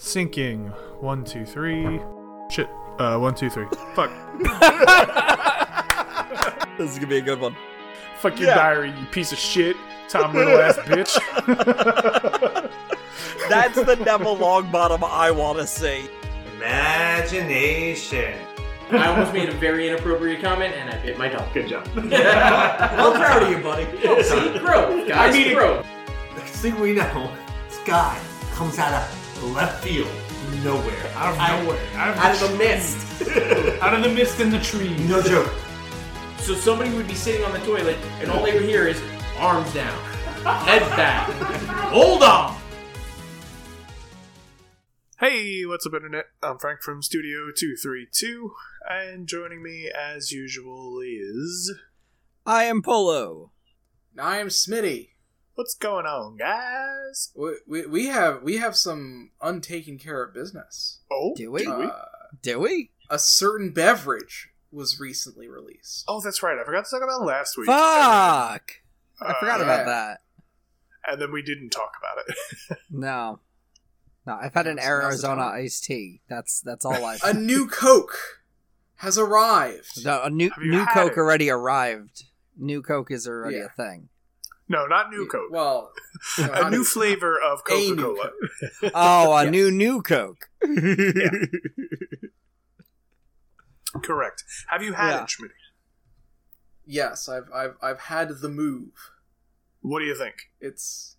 Syncing. One, two, three. Shit. Uh, one, two, three. Fuck. This is gonna be a good one. Fuck your Yeah. diary, you piece of shit. Tom Riddle ass bitch. That's the Neville Longbottom I want to see. Imagination. I almost made a very inappropriate comment and I bit my tongue. Good job. I'm proud of you, buddy. See, growth, guys, I mean, growth. Next thing we know, this guy comes out of left field, nowhere. Out of I- nowhere. Out of, Out of the mist. out of the mist in the trees. no joke. So somebody would be sitting on the toilet and all they would hear is arms down, head back, hold on. Hey, what's up, Internet? I'm Frank from Studio 232, and joining me, as usual, is. I am Polo. I am Smitty. What's going on, guys? We, we, we have we have some untaken care of business. Oh, Do we? Uh, Do we? a certain beverage was recently released. Oh, that's right. I forgot to talk about it last week. Fuck! I Uh, forgot yeah. about that. And then we didn't talk about it. No. No, I've had an Now's- now's Arizona iced tea. That's that's all I've A new Coke has arrived. No, a new new Coke it? already arrived. New Coke is already Yeah. a thing. No, not New Coke. Well, a new flavor of Coca Cola. Oh, a Yes. new new Coke. Correct. Have you had Yeah. it, Schmidt? yes, I've I've I've had the move. What do you think? It's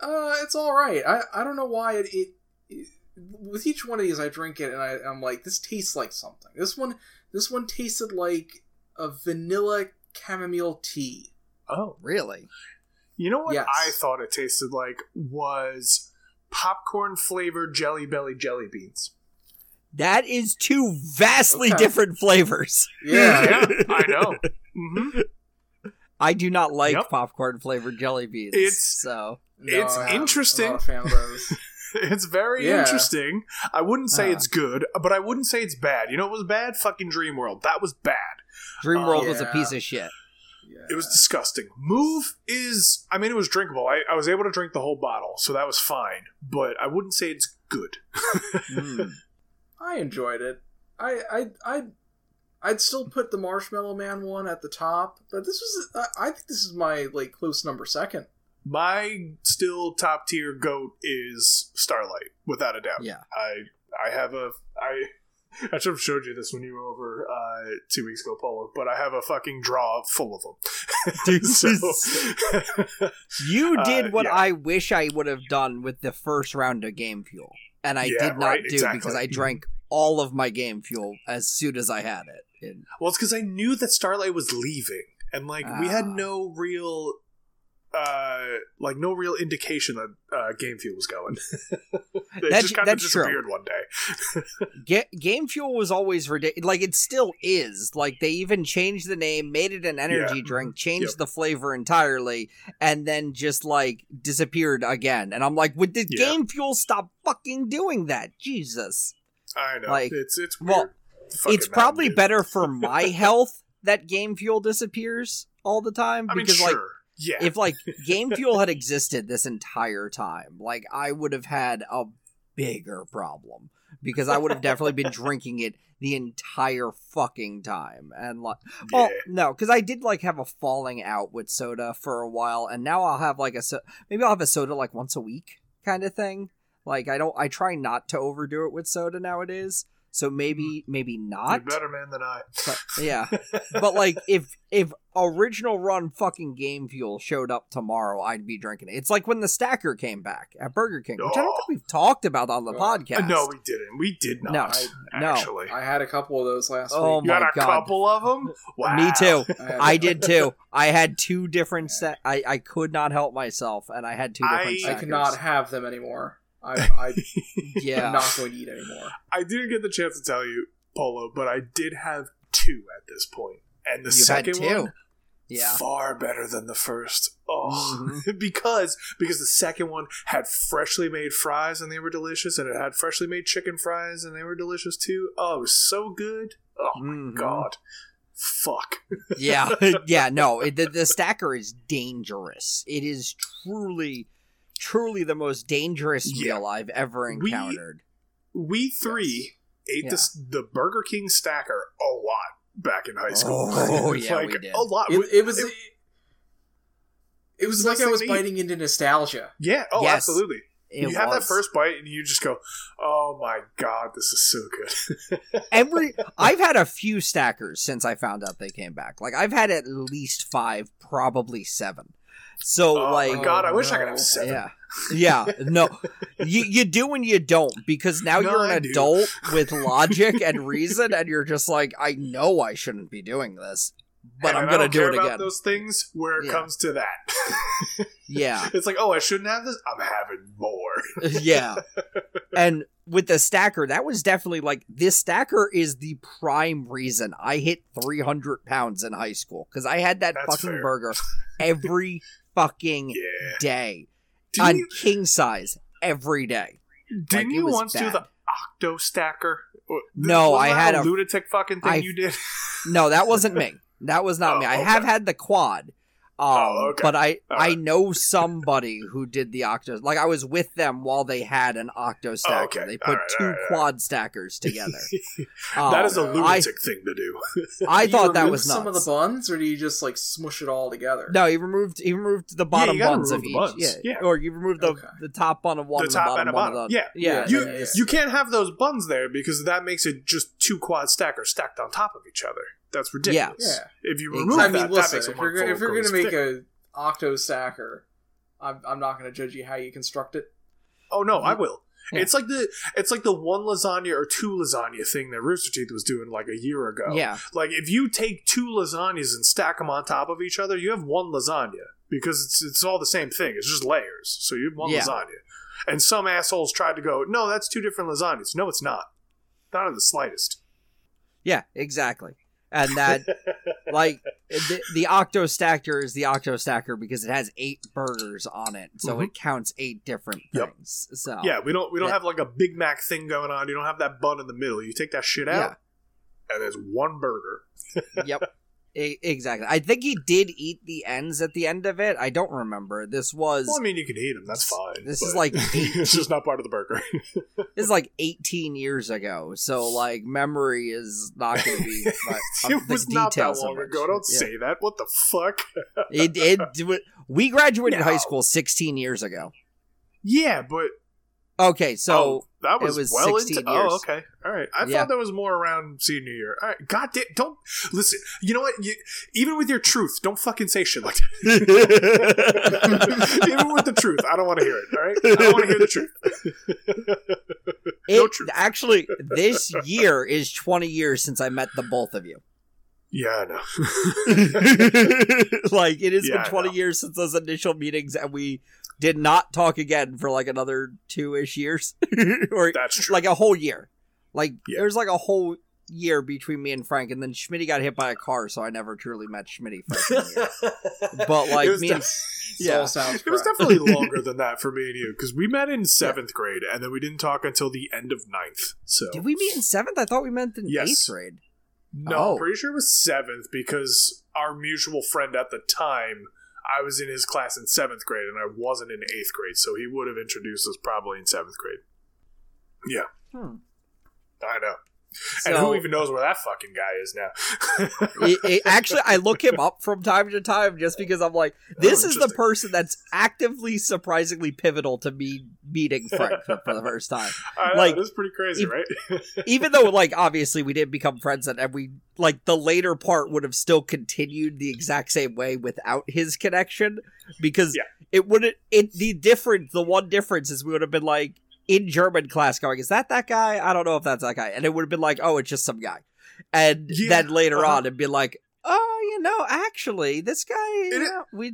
uh, it's all right. I I don't know why it, it, it with each one of these I drink it and I I'm like this tastes like something. This one this one tasted like a vanilla chamomile tea. Oh. really? You know what Yes. I thought it tasted like was popcorn flavored Jelly Belly jelly beans. That is two vastly Okay. different flavors. Yeah. yeah, I know. hmm I do not like Yep. popcorn flavored jelly beans. It's- so It's I'm- interesting. I'm not a fan of those. It's very Yeah. interesting. I wouldn't say Uh. it's good, but I wouldn't say it's bad. You know it was bad? Fucking Dreamworld. That was bad. Dreamworld Oh, was a piece of shit. It was disgusting. Move is, I mean, it was drinkable. I, I was able to drink the whole bottle, so that was fine. But I wouldn't say it's good. Mm. I enjoyed it. I I I I'd still put the Marshmallow Man one at the top, but this was I, I think this is my like close number second. My still top tier goat is Starlight, without a doubt. Yeah. I I have a I I should have showed you this when you were over uh, two weeks ago, Polo. But I have a fucking draw full of them. so, You Uh, did what yeah. I wish I would have done with the first round of Game Fuel, and I Yeah, did not right, do exactly. because I drank all of my Game Fuel as soon as I had it. And well, it's because I knew that Starlight was leaving, and like we had Ah. no real. Uh, like no real indication that uh, Game Fuel was going. it That's- just kind of that's true. disappeared one day. Ga- Game Fuel was always ridiculous. Like it still is. Like they even changed the name, made it an energy Yeah. drink, changed Yep. the flavor entirely, and then just like disappeared again. And I'm like, would the Yeah. Game Fuel stop fucking doing that? Jesus. I know. Like, it's it's well. Fucking it's probably better for my health that Game Fuel disappears all the time I mean, because sure. like yeah. if like game fuel had existed this entire time like i would have had a bigger problem because i would have definitely been drinking it the entire fucking time and like oh, yeah. oh no because i did like have a falling out with soda for a while and now i'll have like a so- maybe i'll have a soda like once a week kind of thing like i don't i try not to overdo it with soda nowadays so maybe maybe You're not better man than I. but, yeah but like if if original run fucking game fuel showed up tomorrow i'd be drinking it it's like when the stacker came back at burger king which i don't Oh. think we've talked about on the Uh, podcast no, we didn't. We did not. No, I, no. Actually, I had a couple of those last Oh week. you had my a God. couple of them. Wow. me too had- i did too i had two different set I, I could not help myself and i had two different I- I stackers. cannot have them anymore. I, I yeah am not going to eat anymore. I didn't get the chance to tell you, Polo, but I did have two at this point, and the you've second one yeah far better than the first. Oh, Mhm. because because the second one had freshly made fries and they were delicious, and it had freshly made chicken fries and they were delicious too. Oh, it was so good. Oh Mhm. my god, fuck. yeah yeah no it, the, the stacker is dangerous it is truly truly the most dangerous Yeah. meal i've ever encountered we three ate Yeah. this the Burger King stacker a lot back in high school. Oh, It's yeah, like we did. a lot. It, it was. It- It, it was like I was thing eat. biting into nostalgia. yeah. Oh, Yes. absolutely. It you have that first bite and you just go, "Oh my god, this is so good." every I've had a few stackers since I found out they came back. Like I've had at least five, probably seven. So oh like my god, I wish I could have oh, seven. yeah. Yeah, no, you you do and you don't because now No, you're an I do. adult with logic and reason, and you're just like, I know I shouldn't be doing this, but And I'm gonna don't do care it about again. Those things where it Yeah. comes to that. Yeah, it's like, oh, I shouldn't have this. I'm having more. yeah. And with the stacker, that was definitely like this stacker is the prime reason I hit 300 pounds in high school because I had that That's fucking fair. burger every fucking Yeah. day Didn't on you, king size every day. didn't like, you once do the octo stacker? Uh, no, Wasn't I had a a- lunatic fucking thing I- you did. No, that wasn't me. That was not Oh, me. I okay. have had the quad. Um, Oh, okay. but I All I right. know somebody who did the octo. Like I was with them while they had an octo stacker. okay. They put right, two all right, all right. quad stackers together. that is a Um, lunatic thing to do. I, I Do you thought that was nuts. some of the buns, or do you just like smush it all together? No, he removed he removed the bottom you gotta buns of each. buns. Yeah. Yeah. or you remove the Okay. the top bun of one The and the top bottom and the one bottom. of the Yeah. yeah. you yeah, yeah. you can't have those buns there because that makes it just two quad stackers stacked on top of each other. That's ridiculous. Yeah. If you Exactly. remove I that, mean, that listen, makes it if one you're, gonna- if you're gonna make stick. a octo stacker, I'm, I'm not gonna judge you how you construct it. Oh no, I mm-hmm. will. Yeah. It's like the it's like the one lasagna or two lasagna thing that Rooster Teeth was doing like a year ago. Yeah. Like if you take two lasagnas and stack them on top of each other, you have one lasagna because it's it's all the same thing. It's just layers. So you have one Yeah. lasagna. And some assholes tried to go, no, that's two different lasagnas. No, it's not. Not in the slightest. Yeah, exactly. And that like the, the octo stacker is the octo stacker because it has eight burgers on it, so it counts eight different Mm-hmm. Yep. things. So Yeah, we don't we don't Yeah. have like a Big Mac thing going on. You don't have that bun in the middle. You take that shit out, and there's one burger. yep. Exactly. I think he did eat the ends at the end of it. I don't remember. This was Well, I mean, you can eat them. That's fine. This is like it's just not part of the burger. this is like 18 years ago, so like memory is not going to be. It was not that long ago. Don't Yeah. say that. What the fuck? It, it, we graduated No. high school 16 years ago. yeah, but Okay, so oh, that it was, was well 16 into. Oh, years. Oh, okay, all right. I Yeah. thought that was more around senior year. All right, God damn, don't listen. You know what? You, even with your truth, don't fucking say shit like that. even with the truth, I don't want to hear it. All right, I don't want to hear the truth. it, no truth. actually, this year is 20 years since I met the both of you. Yeah, I know. like it has Yeah, been 20 years since those initial meetings, and we did not talk again for like another two ish years, or That's true. like a whole year. Like Yeah. there's like a whole year between me and Frank, and then Schmitty got hit by a car, so I never truly met Schmitty. But like me, def- Yeah. It was definitely longer than that for me and you because we met in seventh grade and then we didn't talk until the end of ninth. So did we meet in seventh? I thought we met in Yes. eighth grade. no, Oh. I'm pretty sure it was seventh because our mutual friend at the time, I was in his class in seventh grade and I wasn't in eighth grade, so he would have introduced us probably in seventh grade. Yeah, Hmm. I know. And So- who even knows where that fucking guy is now? It- it- actually, I look him up from time to time just because I'm like, oh, this Oh, is the person that's actively, surprisingly pivotal to me meeting Frank for, for the first time. I know, Like, it is pretty crazy, if- right? Even though, like, obviously we didn't become friends, and and we like the later part would have still continued the exact same way without his connection because Yeah. it wouldn't. It the difference, the one difference is we would have been like in German class going, "Is that that guy? I don't know if that's that guy," and it would have been like, "Oh, it's just some guy," and Yeah, then later uh-huh. on it'd be like, "Oh, you know, actually, this guy, you It is- know, we."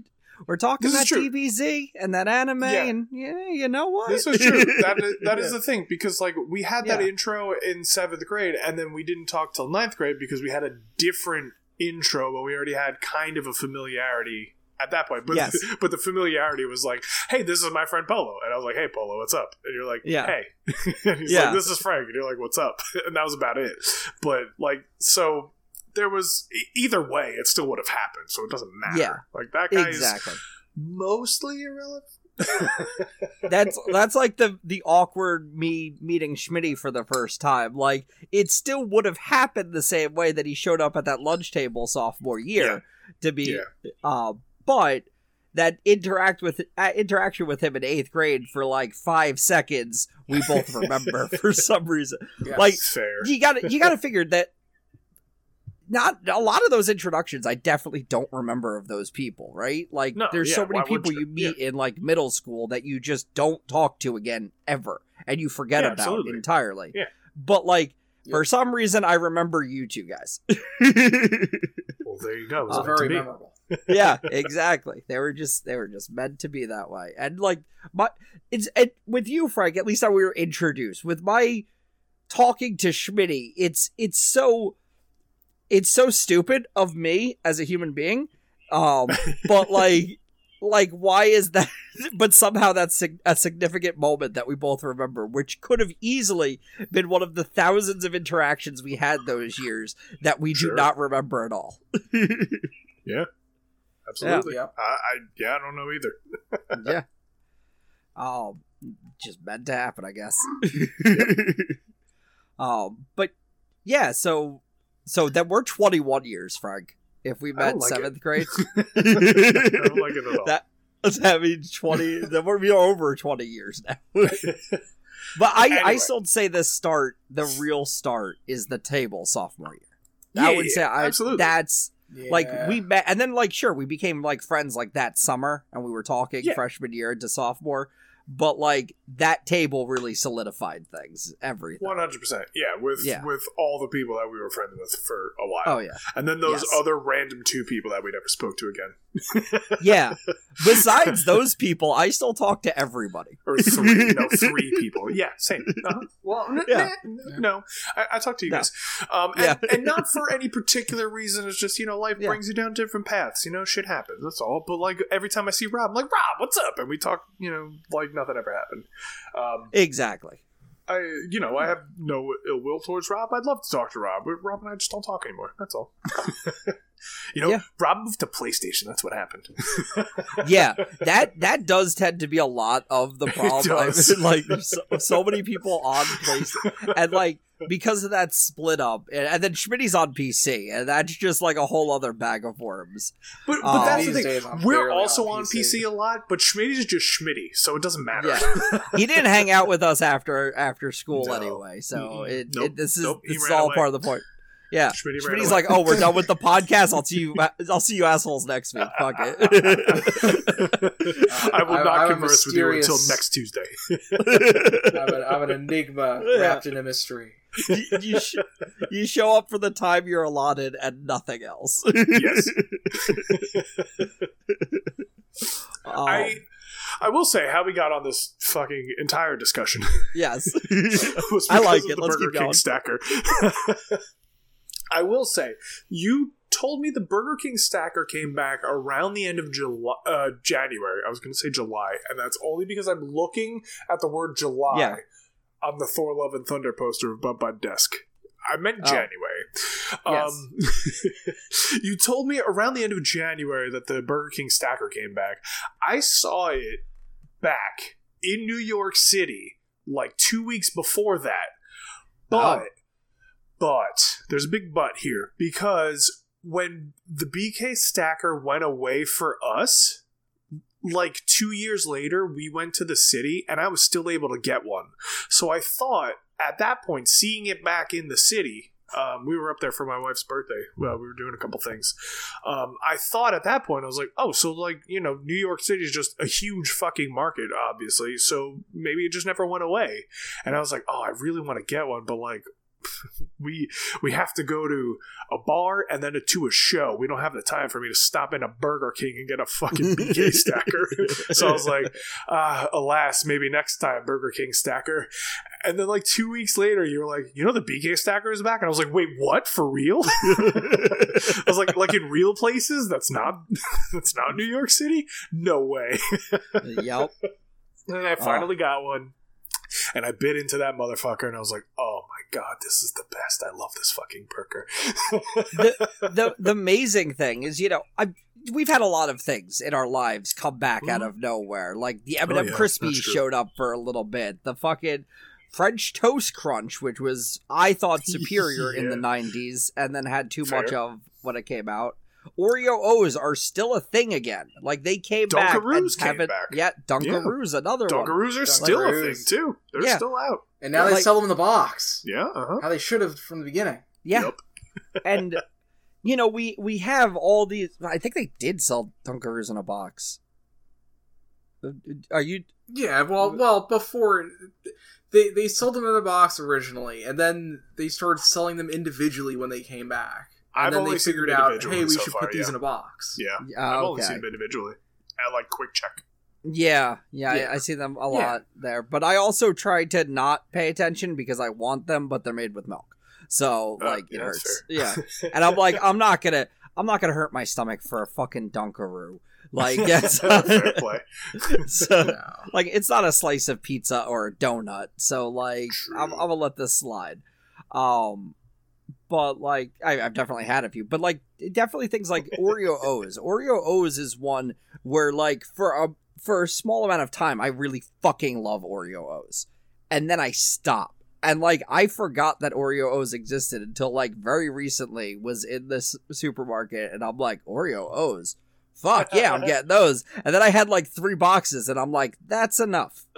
We're talking This is that true. DBZ and that anime, Yeah. and yeah, you know what? This is true. That is, that is the thing because like we had that Yeah. intro in seventh grade, and then we didn't talk till ninth grade because we had a different intro, but we already had kind of a familiarity at that point. But Yes. but the familiarity was like, hey, this is my friend Polo, and I was like, hey, Polo, what's up? And you're like, Yeah. hey, and he's Yeah. like, this is Frank, and you're like, what's up? And that was about it. But like so. There was either way, it still would have happened, so it doesn't matter. Yeah. like that guy is exactly. mostly irrelevant. that's that's like the the awkward me meeting Schmitty for the first time. Like it still would have happened the same way that he showed up at that lunch table sophomore year to be, Yeah. uh, but that interact with uh, interaction with him in eighth grade for like five seconds we both remember for some reason. Yes. Like Fair. you got to you got to figure that not a lot of those introductions I definitely don't remember of those people, right? Like No, there's so many people you? you meet in like middle school that you just don't talk to again ever and you forget Yeah, about absolutely. entirely. Yeah. But like Yep. for some reason I remember you two guys. Well, there you go. It was It's meant to very memorable. Yeah, exactly. They were just they were just meant to be that way. And like my it's it, with you, Frank. At least how we were introduced. With my talking to Schmitty, it's it's so it's so stupid of me as a human being. Um, but like like why is that? But somehow that's a significant moment that we both remember, which could have easily been one of the thousands of interactions we had those years that we Sure. do not remember at all. Absolutely. Yeah. I, I yeah, I don't know either. yeah. Um, just meant to happen, I guess. um, but yeah, so so that we're 21 years, Frank. If we met like seventh grade, I don't like it at all. that that means 20. Then we're, we're over 20 years now. but I I still say the start, the real start, is the table sophomore year. Yeah, I would yeah, say I, absolutely. that's like we met and then like sure we became like friends like that summer and we were talking Yeah. freshman year into sophomore but like that table really solidified things everything One hundred percent. Yeah, with Yeah. with all the people that we were friends with for a while. oh yeah And then those Yes. other random two people that we never spoke to again. yeah besides those people i still talk to everybody Or three, no, three people. Yeah, same. Uh-huh. Well, n- Yeah. n- no, I, I talk to you No. guys, um, and, Yeah. and not for any particular reason. It's just you know, life Yeah. brings you down different paths. You know, shit happens. That's all. But like every time I see Rob, I'm like Rob, what's up? And we talk. You know, like nothing ever happened. Um, exactly I, you know, I have no ill will towards Rob. I'd love to talk to Rob, but Rob and I just don't talk anymore. That's all. you know, Yeah. Rob moved to PlayStation. That's what happened. yeah that that does tend to be a lot of the problem I does. mean, like there's so, so many people on place and like because of that split up and, and then schmitty's on pc and that's just like a whole other bag of worms But, but Oh. that's the thing. We're also on on PC. PC. a lot, but Schmitty's just Schmitty, so it doesn't matter. Yeah. he didn't hang out with us after after school No. anyway. So it, Nope. it this is Nope. He this is all away. part of the point. Yeah, Schmitty ran Schmitty's away. like, oh, we're done with the podcast. I'll see you. I'll see you assholes next week. Fuck it. I will I- not I'm a converse with you until next Tuesday. I'm, an, I'm an enigma Yeah. wrapped in a mystery. you, you, sh- you show up for the time you're allotted and nothing else. yes. Um, I I will say how we got on this fucking entire discussion yes. was I like of it. the Let's Burger keep King going. stacker. I will say you told me the Burger King stacker came back around the end of July, uh, January. I was going to say July, and that's only because I'm looking at the word July Yeah. on the Thor: Love and Thunder poster above my desk. I meant Oh. January. Um, you told me around the end of January that the Burger King stacker came back. I saw it back in New York City like two weeks before that. But, Oh. But, there's a big but here because when the BK stacker went away for us, like two years later, we went to the city and I was still able to get one. So I thought at that point, seeing it back in the city, um, we were up there for my wife's birthday. Well, we were doing a couple things. Um, I thought at that point, I was like, oh, so like, you know, New York City is just a huge fucking market, obviously. So maybe it just never went away. And I was like, oh, I really want to get one, but like, we we have to go to a bar and then to a show. We don't have the time for me to stop in a Burger King and get a fucking BK stacker. so I was like, uh, alas, maybe next time Burger King stacker. And then like two weeks later, you were like, you know, the BK stacker is back, and I was like, wait, what? For real? I was like, like in real places? That's not that's not New York City? No way. yep. And I finally got one. And I bit into that motherfucker, and I was like, "Oh my god, this is the best! I love this fucking burger." the the the amazing thing is, you know, I we've had a lot of things in our lives come back out Mhm. of nowhere. Like the M&M yeah, Crispy showed up for a little bit. The fucking French Toast Crunch, which was I thought superior in the '90s, and then had too Fair. much of when it came out. Oreo O's are still a thing again. Like they came back and Dunkaroos came back. yet. Dunkaroos, another one. Dunkaroos are still a thing too. They're Yeah. still out. And now Yeah, they like- sell them in the box. Yeah. Uh huh. How they should have from the beginning. Yeah, Yep. and you know we we have all these. I think they did sell Dunkaroos in a box. Uh, Are you? Yeah, well, well, before they they sold them in a box originally, and then they started selling them individually when they came back. And I've then only they figured out, hey, we so should far, put these yeah. in a box. Yeah. Uh, I've only okay. seen them individually at like QuickChek. Yeah, yeah, Yeah. I, I see them a Yeah. lot there. But I also try to not pay attention because I want them, but they're made with milk, so Uh, like it hurts. Yeah, and I'm like, I'm not gonna, I'm not gonna hurt my stomach for a fucking Dunkaroo. Like, yes, Fair play. so No. like it's not a slice of pizza or a donut. So like, I'm, I'm gonna let this slide. Um, but like, I, I've definitely had a few, but like, definitely things like Oreo O's. Oreo O's is one where like for a for a small amount of time, I really fucking love Oreo O's, and then I stop. And like I forgot that Oreo O's existed until like very recently was in this supermarket and I'm like Oreo O's. Fuck yeah, I'm getting those. And then I had like three boxes and I'm like that's enough.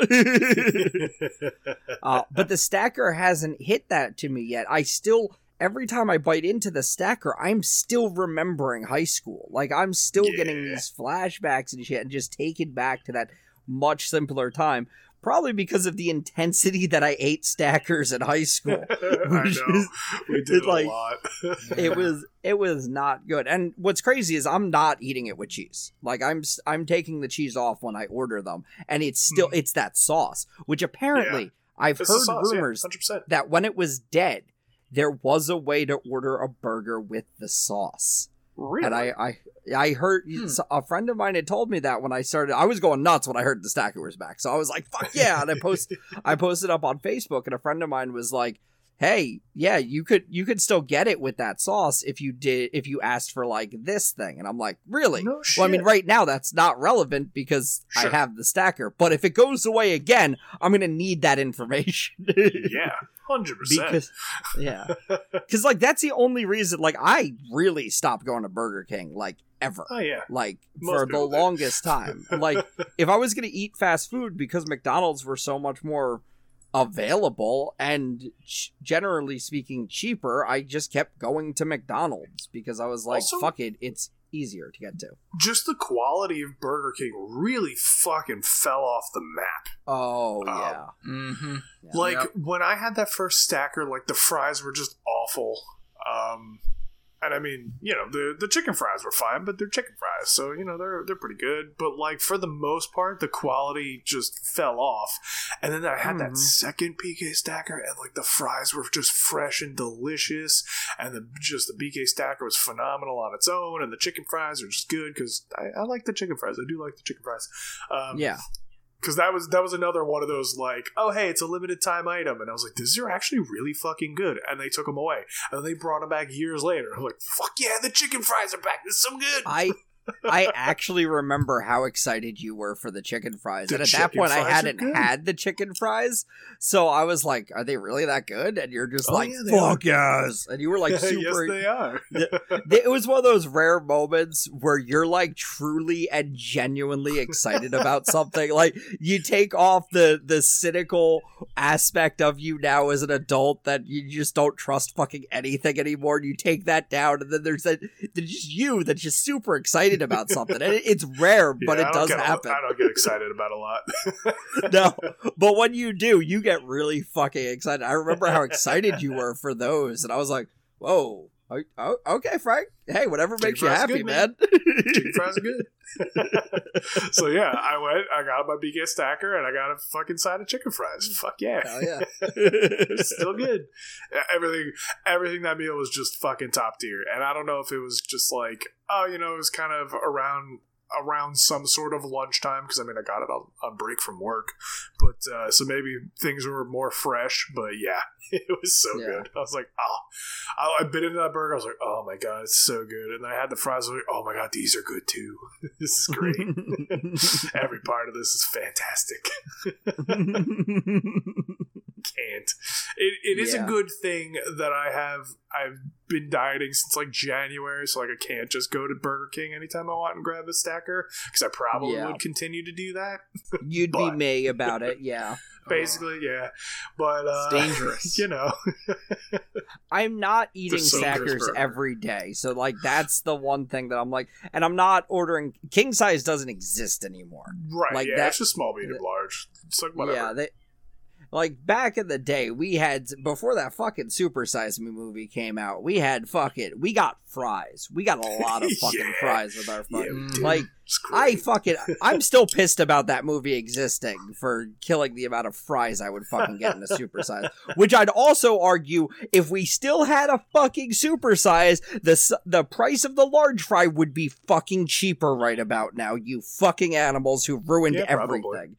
uh, but the stacker hasn't hit that to me yet. I still every time I bite into the stacker, I'm still remembering high school. Like I'm still getting these flashbacks and shit and just taken back to that much simpler time. Probably because of the intensity that I ate stackers in high school. I Which know. is- We did it, like- a lot. it was it was not good. And what's crazy is I'm not eating it with cheese. Like I'm I'm taking the cheese off when I order them, and it's still hmm. it's that sauce, which apparently I've It's heard sauce, rumors 100%. that when it was dead, there was a way to order a burger with the sauce. Really? And I, I, I heard Hmm. a friend of mine had told me that when I started. I was going nuts when I heard the stacker was back. So I was like, "Fuck yeah!" And I post, I posted up on Facebook, and a friend of mine was like, "Hey, yeah, you could, you could still get it with that sauce if you did, if you asked for like this thing." And I'm like, "Really?" no shit. Well, I mean, right now that's not relevant because I have the stacker. But if it goes away again, I'm gonna need that information. Yeah, 100%. because yeah because like that's the only reason like i really stopped going to burger king like ever oh, yeah. like Most for the longest time like if i was gonna eat fast food because mcdonald's were so much more available and ch- generally speaking cheaper i just kept going to mcdonald's because i was like Also- fuck it it's easier to get to Just the quality of Burger King really fucking fell off the map. oh Um, yeah Mm-hmm. Yeah. Like Yep. when I had that first stacker, like the fries were just awful. Um, and I mean, you know, the the chicken fries were fine, but they're chicken fries, so you know they're they're pretty good. But like for the most part, the quality just fell off. And then I had that Mhm. second BK stacker, and like the fries were just fresh and delicious, and the just the BK stacker was phenomenal on its own, and the chicken fries are just good because I, I like the chicken fries. I do like the chicken fries. Um, yeah because that was that was another one of those like oh hey it's a limited time item. And i was like these are actually really fucking good. And they took them away. And they brought them back years later. I'm like fuck yeah the chicken fries are back. It's so good. I I actually remember how excited you were for the chicken fries. The and at that point I hadn't had the chicken fries. So I was like, are they really that good? And you're just Oh, like, yeah, fuck yes. And you were like super. yes they are it was one of those rare moments where you're like truly and genuinely excited about something. Like you take off the the cynical aspect of you now as an adult that you just don't trust fucking anything anymore. And you take that down, and then there's that there's just you that's just super excited about something, and it's rare, but Yeah, it does happen. i don't get excited about a lot no, but when you do, you get really fucking excited. I remember how excited you were for those, and I was like, "Whoa, o- o- okay, Frank. Hey, whatever makes you happy, good, man. man." chicken fries are good so yeah i went i got my bk stacker and i got a fucking side of chicken fries mm. fuck yeah Hell yeah. still good. Everything, everything that meal was just fucking top tier. And I don't know if it was just like, oh, you know, it was kind of around around some sort of lunchtime because I mean I got it on, on break from work, but uh, so maybe things were more fresh. But yeah, it was so Yeah. good. I was like, oh, I, I bit into that burger. I was like, oh my god, it's so good. And then I had the fries. I was like, oh my god, these are good too. this is great. Every part of this is fantastic. Can't. It, it is Yeah. a good thing that I have. I've been dieting since like January, so like I can't just go to Burger King anytime I want and grab a stacker because I probably Yeah. would continue to do that. You'd be But- me about it, yeah. Basically, yeah. But uh, It's dangerous. you know. I'm not eating stackers every day. So like that's the one thing that I'm like and I'm not ordering king size doesn't exist anymore. Right, Like yeah, that- it's just small, medium, large. It's like whatever. Yeah, they like back in the day we had before that fucking Super Size Me movie came out, we had fucking we got fries. We got a lot of fucking Yeah. fries with our fucking dude, like I fucking I'm still pissed about that movie existing for killing the amount of fries I would fucking get in a supersize. Which I'd also argue if we still had a fucking supersize, the the price of the large fry would be fucking cheaper right about now. You fucking animals who ruined Yeah, probably. everything.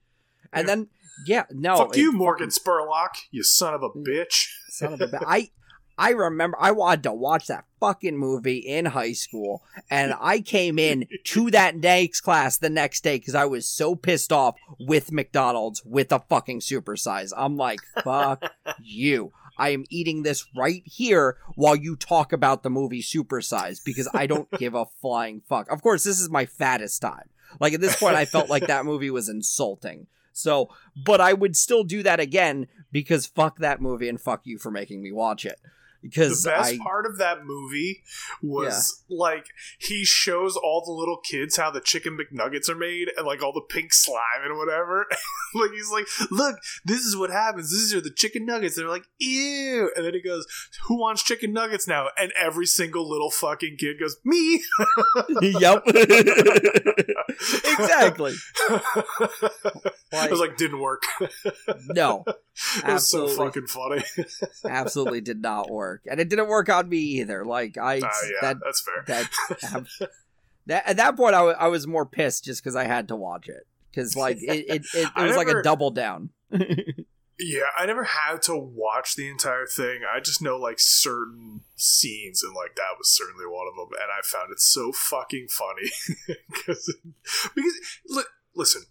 And Yeah. then yeah, no, Fuck it you, Morgan Spurlock, you son of a mm. bitch. Son of a ba- I I remember I wanted to watch that fucking movie in high school, and I came in to that next class the next day because I was so pissed off with McDonald's with a fucking supersize. I'm like, fuck you. I am eating this right here while you talk about the movie Supersize because I don't give a flying fuck. Of course, this is my fattest time. Like at this point, I felt like that movie was insulting. So, but I would still do that again because fuck that movie and fuck you for making me watch it. Because the best I, part of that movie was like he shows all the little kids how the chicken McNuggets are made and like all the pink slime and whatever. like he's like, "Look, this is what happens. These are the chicken nuggets." They're like, "Ew!" And then he goes, "Who wants chicken nuggets now?" And every single little fucking kid goes, "Me." yep, exactly. I was like, "Didn't work." No, it was so Absolutely. fucking funny. absolutely did not work, and it didn't work on me either. Like I, Ah, yeah, that that's fair. that, that at that point I was more pissed just because I had to watch it because like it it, it, it I was like a double down. Yeah, I never had to watch the entire thing. I just know like certain scenes, and like that was certainly one of them. And I found it so fucking funny because because li- listen,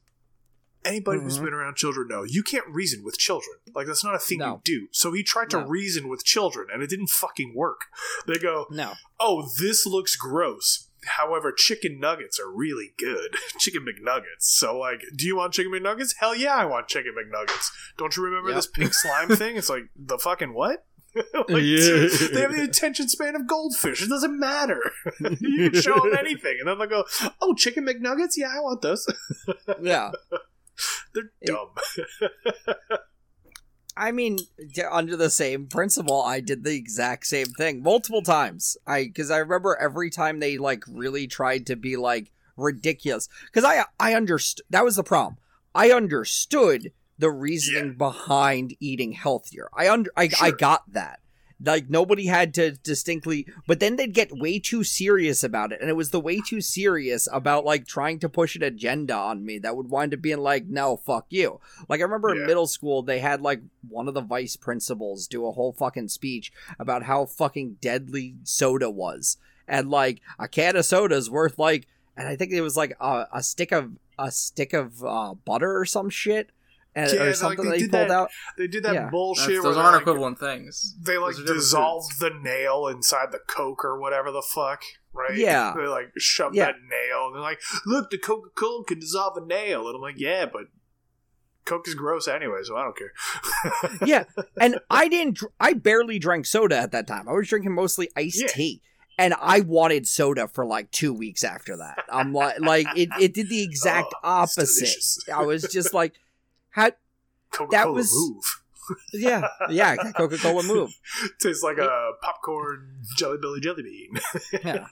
anybody who's Mhm. been around children know you can't reason with children. Like that's not a thing No. you do. So he tried to No. reason with children, and it didn't fucking work. They go, no, "Oh, this looks gross." However, chicken nuggets are really good. chicken McNuggets. So, like, do you want chicken McNuggets? Hell yeah, I want chicken McNuggets. Don't you remember Yep. this pink slime thing? It's like, the fucking what? like, Yeah. They have the attention span of goldfish. It doesn't matter. you can show them anything. And then they'll go, oh, chicken McNuggets? Yeah, I want those. yeah. They're It- dumb. I mean, under the same principle, I did the exact same thing multiple times. I because I remember every time they like really tried to be like ridiculous. Because I I understood that was the problem. I understood the reasoning behind eating healthier. I under I, I got that. Like nobody had to distinctly, but then they'd get way too serious about it, and it was the way too serious about like trying to push an agenda on me that would wind up being like, no, fuck you. Like I remember in middle school, they had like one of the vice principals do a whole fucking speech about how fucking deadly soda was, and like a can of soda is worth like, and I think it was like a, a stick of a stick of uh, butter or some shit, and, Yeah, or like, something they they, did pulled that out. They did that Yeah. bullshit That's- those aren't like, equivalent things. They like Those dissolved the nail inside the Coke or whatever the fuck, right? Yeah. They like shove Yeah. that nail and they're like, look, the Coca Cola can dissolve a nail. And I'm like, yeah, but Coke is gross anyway, so I don't care. yeah, and I didn't. dr- I barely drank soda at that time. I was drinking mostly iced Yeah. tea, and I wanted soda for like two weeks after that. I'm like, like it. It did the exact Oh, opposite. I was just like, how? Coca That was- move. Yeah, yeah. Coca Cola move. Tastes like a popcorn Jelly Belly jelly bean. Yeah.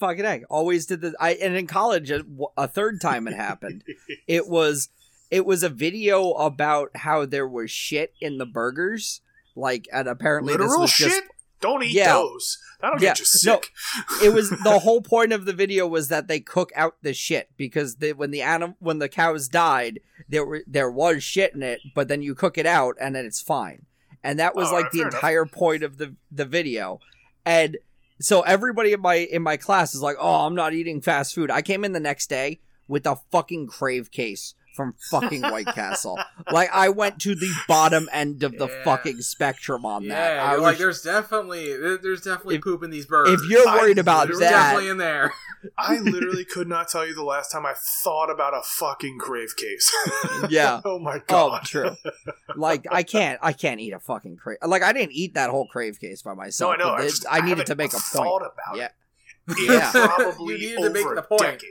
Fucking egg. Always did the. I and in college, a, a third time it happened. it was it was a video about how there was shit in the burgers like and apparently this was shit. just Don't eat Yeah. those. That'll Yeah. get you No. sick. it was the whole point of the video was that they cook out the shit because they, when the anim- when the cows died there were there was shit in it but then you cook it out and then it's fine and that was All like right, the enough. entire point of the the video and so everybody in my in my class is like oh i'm not eating fast food i came in the next day with a fucking crave case from fucking white castle like i went to the bottom end of the Yeah. fucking spectrum on that Yeah, I was- like there's definitely there's definitely If- poop in these birds. if you're I worried about There's that definitely in there. I literally could not tell you the last time I thought about a fucking crave case. Yeah. oh my god. Oh, god. true. Like I can't, I can't eat a fucking crave. Like I didn't eat that whole crave case by No, myself. I know. I, just, I needed haven't to make a thought point. about Yeah. it. Yeah. In probably You needed over to make the a point. decade.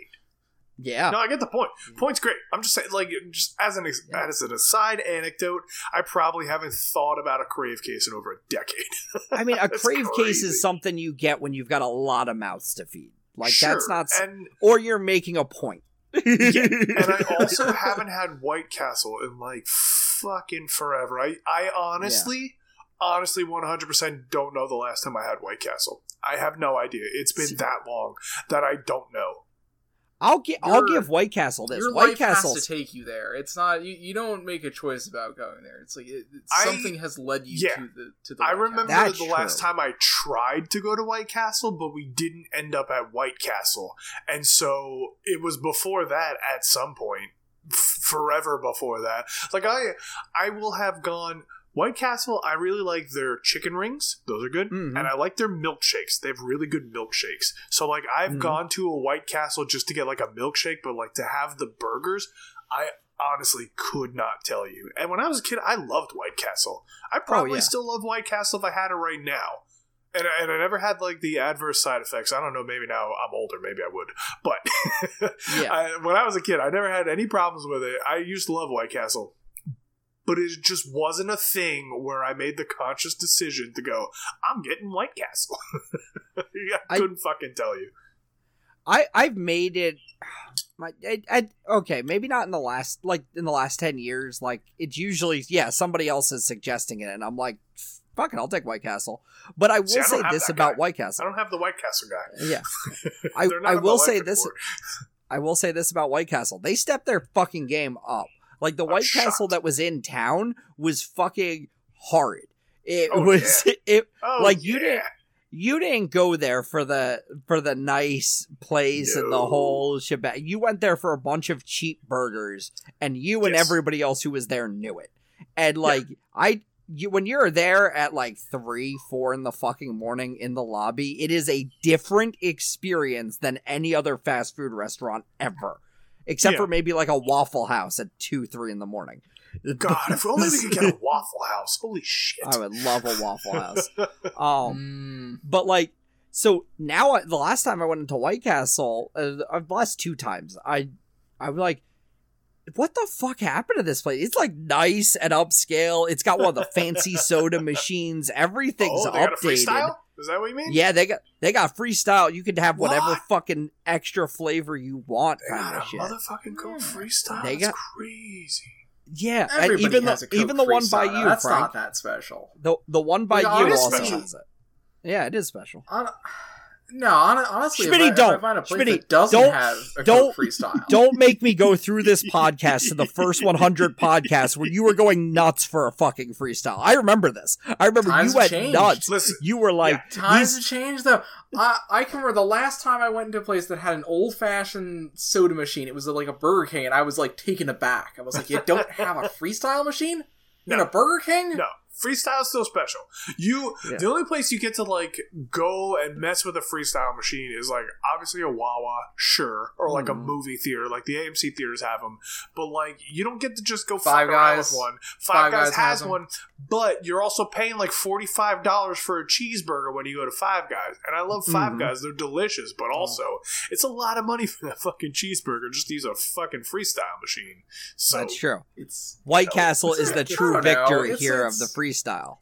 Yeah, No, I get the point. Mm-hmm. Point's great. I'm just saying, like, just as an ex- Yeah. as an aside anecdote, I probably haven't thought about a crave case in over a decade. I mean, a crave case is something you get when you've got a lot of mouths to feed. Like Sure, that's not, And or you're making a point. and I also haven't had White Castle in like fucking forever. I I honestly, honestly, one hundred percent don't know the last time I had White Castle. I have no idea. It's been that long that I don't know. I'll give, I'll give White Castle this. Your White life Castle, has to take you there. It's not you. You don't make a choice about going there. It's like it, it's I- something has led you yeah. to the to the. I White remember Castle. That's the last time I tried to go to White Castle, but we didn't end up at White Castle, and so it was before that at some point, f- forever before that. Like I, I will have gone White Castle. I really like their chicken rings; those are good, Mhm. and I like their milkshakes. They have really good milkshakes. So like I've Mhm. gone to a White Castle just to get like a milkshake, but like to have the burgers, I honestly could not tell you. And when I was a kid, I loved White Castle. I probably Oh, yeah. still love White Castle if I had it right now. And, I- and I never had like the adverse side effects. I don't know. Maybe now I'm older. Maybe I would. But Yeah. I, when I was a kid, I never had any problems with it. I used to love White Castle. But it just wasn't a thing where I made the conscious decision to go, I'm getting White Castle. I I- couldn't fucking tell you. I I've made it. My, I, I, okay, maybe not in the last like in the last ten years. Like it's usually yeah somebody else is suggesting it, and I'm like, fucking, I'll take White Castle. But I will See, I say this about guy. White Castle. I don't have the White Castle guy. Yeah, I I will say this. I will say this about White Castle. They stepped their fucking game up. Like the I'm White Castle that was in town was fucking horrid. It Oh, was it Oh, like you yeah. didn't you didn't go there for the for the nice place and the No. whole shebang. You went there for a bunch of cheap burgers, and you and everybody else who was there knew it. And like I, you when you're there at like three, four in the fucking morning in the lobby, it is a different experience than any other fast food restaurant ever, except Yeah. for maybe like a Waffle House at two, three in the morning. God, if only we could get a Waffle House. Holy shit. I would love a Waffle House. Um, Mm. But like, so now I- the last time I went into White Castle, uh, the last two times, I, I'm like, what the fuck happened to this place? It's like nice and upscale. It's got one of the fancy soda machines. Everything's oh, they got a updated. freestyle? Is that what you mean? Yeah, they got they got freestyle. You can have whatever What? fucking extra flavor you want, They kind got of a shit. motherfucking Coke freestyle? They That's got- crazy. Yeah, Everybody even has the a Coke even the one by freestyle. you, That's Frank. not that special. The the one by Yeah, you also special. has it. Yeah, it is special. Hon- no, hon- honestly, Schmitty, if I, don't. I find a place Schmitty, that doesn't don't- have a don't- freestyle, Don't make me go through this podcast to the first 100 podcasts where you were going nuts for a fucking freestyle. I remember this. I remember Times you have went changed. nuts. Listen, You were like, Yeah, Times have changed though. I I can remember the last time I went into a place that had an old fashioned soda machine. It was like a Burger King, and I was like taken aback. I was like, "You don't have a freestyle machine in No. a Burger King?" no. Freestyle's still special. You Yeah. the only place you get to like go and mess with a freestyle machine is like obviously a Wawa, sure, or like a Mhm. movie theater, like the AMC theaters have them. But like you don't get to just go Five fuck around Guys. with one. Five Five, Guys, Guys has has 'em. one, but you're also paying like forty five dollars for a cheeseburger when you go to Five Guys. And I love 5 Mhm. Guys; they're delicious, but also it's a lot of money for that fucking cheeseburger just to use a fucking freestyle machine. So that's true. It's White No, Castle is the true don't know. victory It's- here it's- of the freestyle.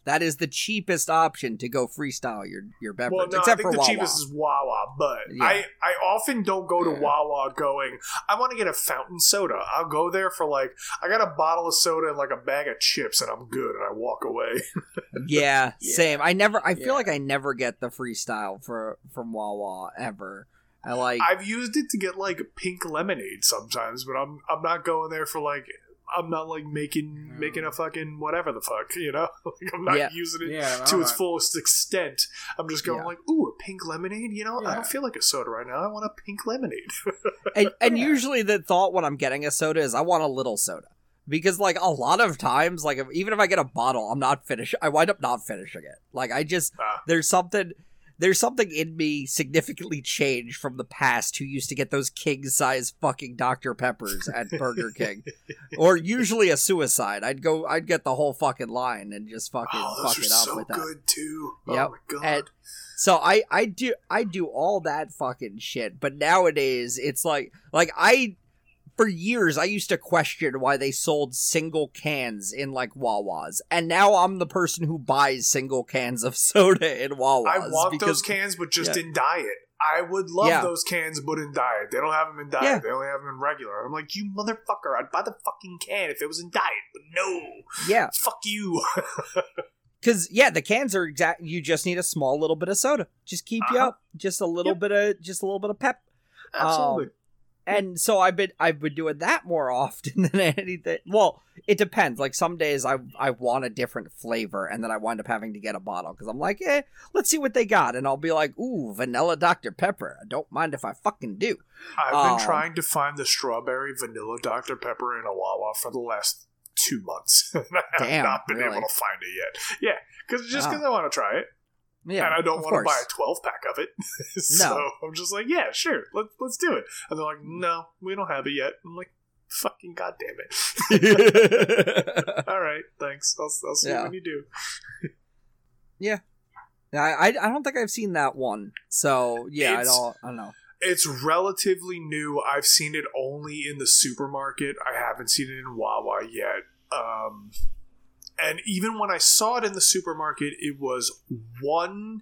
That is the cheapest option to go freestyle your your beverage, Well, no, except I think for the Wawa. cheapest is Wawa, but Yeah. I, I often don't go to Yeah. Wawa going, I want to get a fountain soda. I'll go there for like, I got a bottle of soda and like a bag of chips and I'm good and I walk away. yeah, Yeah. same. I never. I feel Yeah. like I never get the freestyle for from Wawa ever. I like. I've used it to get like pink lemonade sometimes, but I'm I'm not going there for like I'm not like making No. making a fucking whatever the fuck, you know? like I'm not Yeah. using it Yeah, to its I- fullest extent. I'm just going Yeah. like, ooh, a pink lemonade. You know, I don't feel like a soda right now. I want a pink lemonade. and and Yeah. usually the thought when I'm getting a soda is I want a little soda because like a lot of times like if, even if I get a bottle I'm not finish I wind up not finishing it like I just Ah. there's something there's something in me significantly changed from the past who used to get those king size fucking Dr Peppers at Burger King or usually a suicide I'd go I'd get the whole fucking line and just fucking oh, fuck it up so with that good too. Oh, yep. Oh my god. And so I I do I do all that fucking shit, but nowadays it's like like I for years I used to question why they sold single cans in like Wawas, and now I'm the person who buys single cans of soda in Wawas. I want because, those cans, but just Yeah. in diet. I would love Yeah. those cans, but in diet. They don't have them in diet. Yeah. They only have them in regular. I'm like, you motherfucker! I'd buy the fucking can if it was in diet, but no, Yeah, fuck you. because yeah, the cans are exact. You just need a small little bit of soda, just keep you Uh-huh. up, just a little Yep. bit of just a little bit of pep. Absolutely. And so I've been I've been doing that more often than anything. Well, it depends. Like some days I I want a different flavor, and then I wind up having to get a bottle because I'm like, eh, let's see what they got, and I'll be like, ooh, vanilla Dr Pepper. I don't mind if I fucking do. I've um, been trying to find the strawberry vanilla Dr Pepper in a Wawa for the last two months. I have Damn, not been really? able to find it yet. Yeah, because just because I want to try it, Yeah, and I don't want to buy a twelve pack of it. so No. I'm just like, yeah, sure, let's let's do it. And they're like, no, we don't have it yet. I'm like, fucking goddamn it. All right, thanks. I'll, I'll see Yeah. when you do. Yeah. I, I I don't think I've seen that one. So yeah, I don't I don't know. It's relatively new. I've seen it only in the supermarket. I haven't seen it in Wawa yet. Um, and even when I saw it in the supermarket, it was one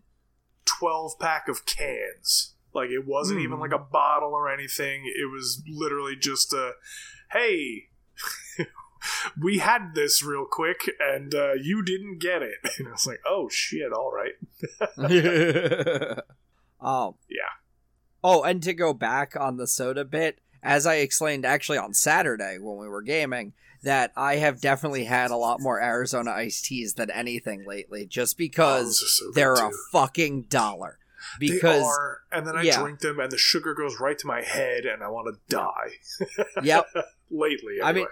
12 pack of cans. Like it wasn't Hmm. even like a bottle or anything. It was literally just a, hey, we had this real quick and uh, you didn't get it. And I was like, oh shit, all right. um, Yeah. Oh, and to go back on the soda bit, as I explained actually on Saturday when we were gaming, that I have definitely had a lot more Arizona iced teas than anything lately, just Oh, because are so they're a fucking dollar. Because are, and then I yeah. drink them, and the sugar goes right to my head, and I want to die. yep, Lately, I mean,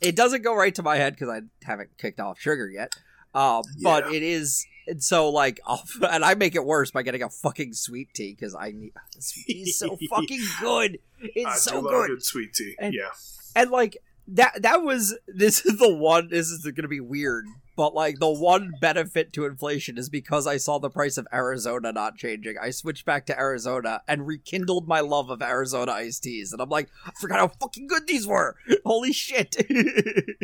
it doesn't go right to my head because I haven't kicked off sugar yet. Uh, but Yeah. it is. And so, like, I'll, and I make it worse by getting a fucking sweet tea because I need. Sweet tea is so fucking good. It's I so do love good. good sweet tea. And- yeah, and like that that was this is the one this is gonna be weird but like the one benefit to inflation is because i saw the price of arizona not changing. I switched back to arizona and rekindled my love of arizona iced teas and i'm like i forgot how fucking good these were. Holy shit.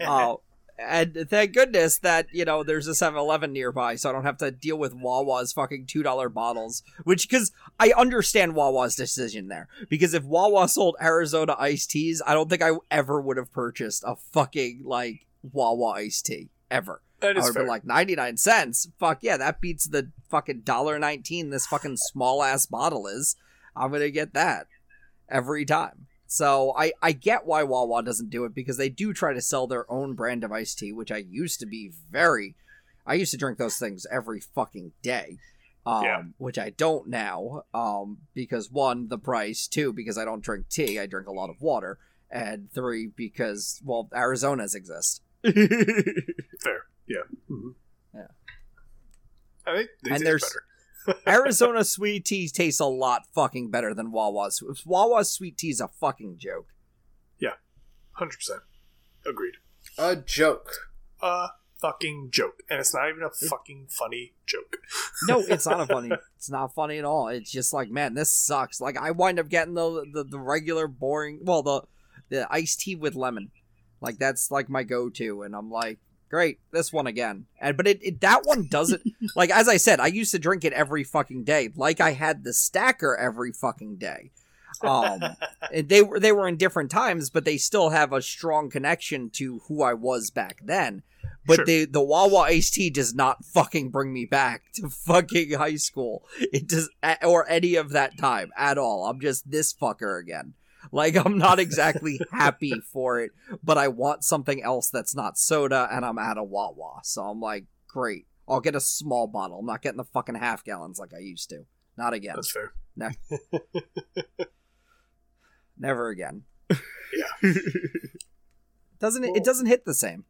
Uh, and thank goodness that you know there's a 7-eleven nearby so i don't have to deal with wawa's fucking $2 bottles which because i understand wawa's decision there. Because if wawa sold arizona iced teas i don't think i ever would have purchased a fucking like wawa iced tea ever. That is i would fair. like 99 cents? Fuck yeah that beats the fucking dollar 19 this fucking small ass bottle is. I'm gonna get that every time so I, I get why Wawa doesn't do it because they do try to sell their own brand of iced tea, which I used to be very I used to drink those things every fucking day. Um, Yeah. which I don't now. Um, because one, the price, two, because I don't drink tea, I drink a lot of water, and three, because well, Arizona's exist. fair. Yeah. Mhm. Yeah. I think they And taste there's- better. Arizona sweet tea tastes a lot fucking better than Wawa's. Wawa's sweet tea is a fucking joke. Yeah, Hundred percent. Agreed. A joke. A fucking joke, and it's not even a fucking funny joke. No, it's not a funny. It's not funny at all. It's just like, man, this sucks. Like I wind up getting the the, the regular boring, well, the the iced tea with lemon. Like that's like my go to, and I'm like, great. This one again. And but it, it that one doesn't like as i said i used to drink it every fucking day like i had the stacker every fucking day. Um they were they were in different times but they still have a strong connection to who i was back then. But Sure. the the wawa iced tea does not fucking bring me back to fucking high school. It does or any of that time at all. I'm just this fucker again like i'm not exactly happy for it but I want something else that's not soda, and I'm at a Wawa. So I'm like, great. I'll get a small bottle. I'm not getting the fucking half gallons like I used to. Not again. That's fair. Never again. Yeah. Doesn't it? Well- It doesn't hit the same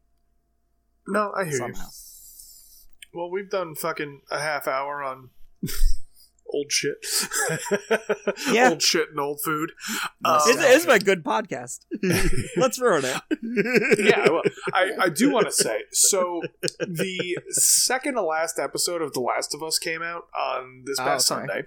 No, I hear somehow. you. Well, we've done fucking a half hour on old shit. Yeah. Old shit and old food. It's, Um, it's my good podcast. Let's ruin it. yeah, well, I, I do want to say so. The second to last episode of The Last of Us came out on this Oh, past okay. Sunday.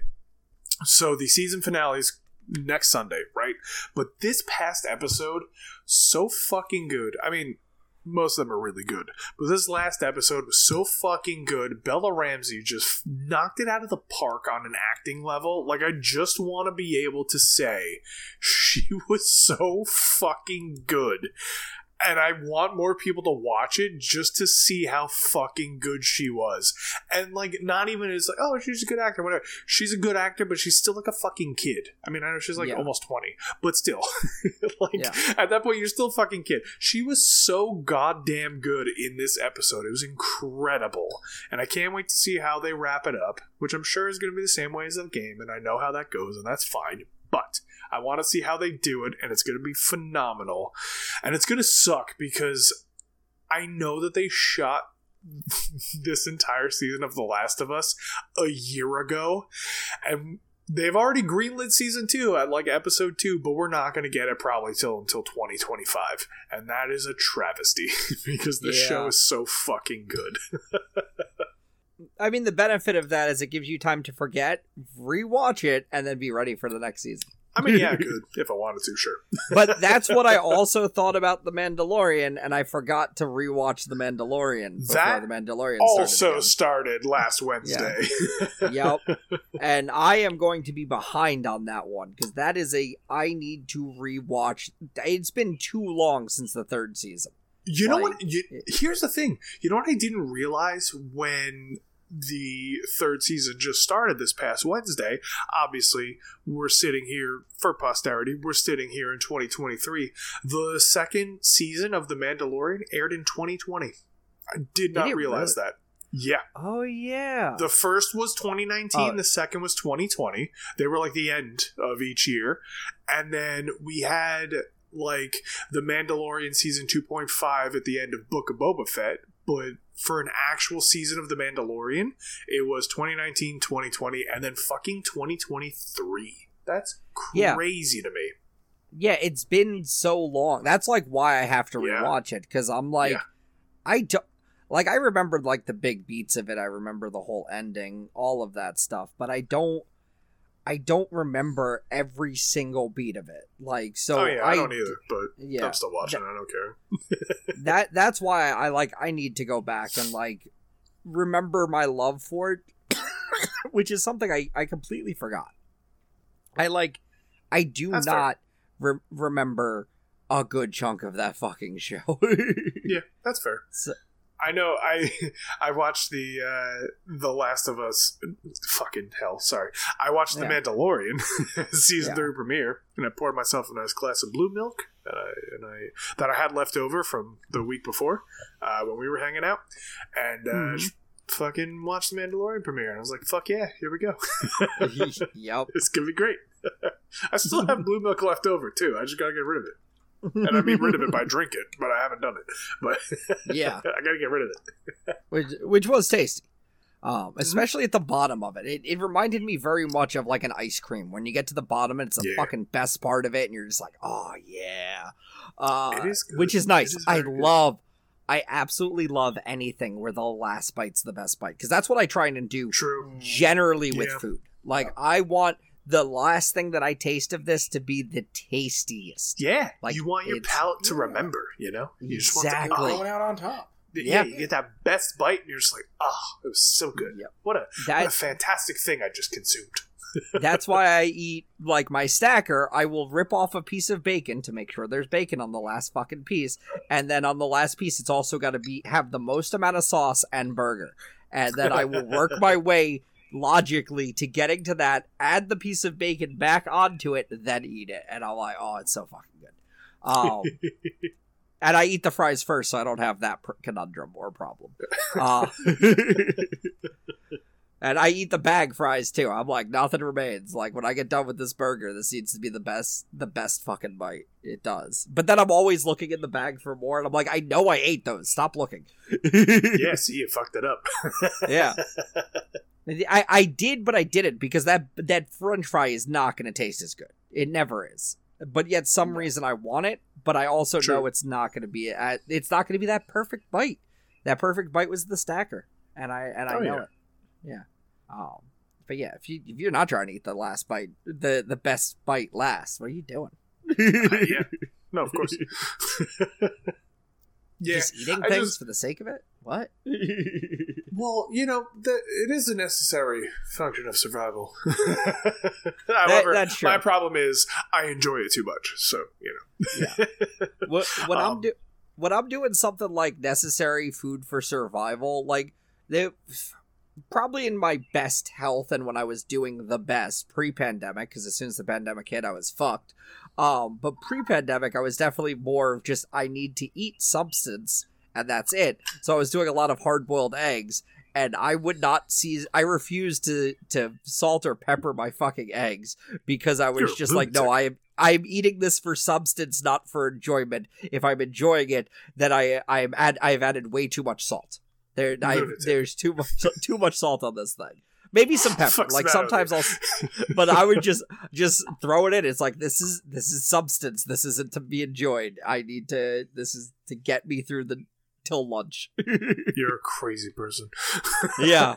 So the season finale is next Sunday, right? But this past episode, so fucking good. I mean, most of them are really good, but this last episode was so fucking good. Bella Ramsey just knocked it out of the park on an acting level. Like, I just want to be able to say she was so fucking good. And I want more people to watch it just to see how fucking good she was. And like, not even as like, oh, she's a good actor, whatever. She's a good actor, but she's still like a fucking kid. I mean, I know she's like Yeah. almost twenty, but still, like Yeah. at that point, you're still a fucking kid. She was so goddamn good in this episode. It was incredible, and I can't wait to see how they wrap it up. Which I'm sure is going to be the same way as the game, and I know how that goes, and that's fine. But I want to see how they do it, and it's going to be phenomenal. And it's going to suck because I know that they shot this entire season of The Last of Us a year ago, and they've already greenlit season two at like episode two, but we're not going to get it probably till until 2025, and that is a travesty because the Yeah. show is so fucking good. I mean, the benefit of that is it gives you time to forget, rewatch it, and then be ready for the next season. I mean, yeah, good if I wanted to, sure. But that's what I also thought about The Mandalorian, and I forgot to rewatch The Mandalorian That The Mandalorian Also started. started last Wednesday. again. yep. And I am going to be behind on that one because that is a I need to rewatch. It's been too long since the third season. You know what? You, here's the thing. You know what I didn't realize when the third season just started this past Wednesday? Obviously, we're sitting here for posterity. We're sitting here in 2023. The second season of The Mandalorian aired in 2020. I did not it realize that. Yeah. Oh yeah. The first was 2019, Oh. Uh, the second was 2020. They were like the end of each year. And then we had like the Mandalorian season 2.5 at the end of Book of Boba Fett, but for an actual season of The Mandalorian, it was 2019, 2020, and then fucking 2023. That's Yeah. crazy to me. yeah, it's been so long. That's like why I have to Yeah. rewatch it because I'm like, Yeah. I don't like. I remember like the big beats of it. I remember the whole ending, all of that stuff, but I don't. I don't remember every single beat of it. Like so, oh, yeah, I, don't either, but Yeah, I'm still watching. I don't care. that that's why I like I need to go back and like remember my love for it, which is something I I completely forgot. I like I do That's not re- remember a good chunk of that fucking show. Yeah, that's fair. So- I know. I I watched the uh, the Last of Us. Fucking hell! Sorry. I watched the Mandalorian season Yeah. three premiere, and I poured myself a nice glass of blue milk that I and I that I had left over from the week before uh, when we were hanging out, and uh, Mhm. just fucking watched the Mandalorian premiere. And I was like, "Fuck yeah, here we go! yep. it's gonna be great." I still have blue milk left over too. I just gotta get rid of it, and I mean rid of it by drink it, but I haven't done it. But Yeah. I gotta get rid of it. which which was tasty. Um, especially at the bottom of it. it. It reminded me very much of like an ice cream. When you get to the bottom, it's the Yeah. fucking best part of it, and you're just like, oh yeah. Uh, It is good. Which is nice. is I very good. love, I absolutely love anything where the last bite's the best bite because that's what I try and do True. generally with Yeah. food. Like I want the last thing that I taste of this to be the tastiest. Yeah, Like, you want your palate to remember. You know, you just want Exactly. Oh. to, Going out on top. yeah, Yeah. you get that best bite, and you're just like, oh, it was so good. Yep. What a what a fantastic thing I just consumed. that's why I eat like my stacker. I will rip off a piece of bacon to make sure there's bacon on the last fucking piece, and then on the last piece, it's also got to be have the most amount of sauce and burger, and then I will work my way logically to getting to that. Add the piece of bacon back onto it, then eat it, and I'm like, oh, it's so fucking good. Um, and I eat the fries first, so I don't have that pr- conundrum or problem. Uh, and I eat the bag fries too. I'm like, nothing remains. Like when I get done with this burger, this needs to be the best, the best fucking bite. It does. But then I'm always looking in the bag for more, and I'm like, I know I ate those. Stop looking. yeah, see, you fucked it up. yeah. I, I did, but I didn't because that that French fry is not going to taste as good. It never is. But yet, some reason I want it, but I also True. know it's not going to be. At, it's not going to be that perfect bite. That perfect bite was the stacker, and I and I Oh, know yeah. it. Yeah. Um. But yeah, if you if you're not trying to eat the last bite, the the best bite last, what are you doing? yeah, no, of course. yeah, Just eating I things just- for the sake of it? What? Well, you know, the, it is a necessary function of survival. However, that's true. my problem is I enjoy it too much. So, you know. yeah. what when I'm Um, do when I'm doing something like necessary food for survival, like they probably in my best health and when I was doing the best pre-pandemic, because as soon as the pandemic hit, I was fucked. Um, but pre-pandemic, I was definitely more of just I need to eat substance and that's it. So I was doing a lot of hard-boiled eggs. And I would not see. I refused to to salt or pepper my fucking eggs because I was You're just like, no. I am I'm eating this for substance, not for enjoyment. If I'm enjoying it, then I I'm add I've added way too much salt. There, I, there's too much too much salt on this thing. Maybe some pepper. Like sometimes I'll, but I would just just throw it in. It's like this is this is substance. This isn't to be enjoyed. I need to. This is to get me through the till lunch. You're a crazy person. yeah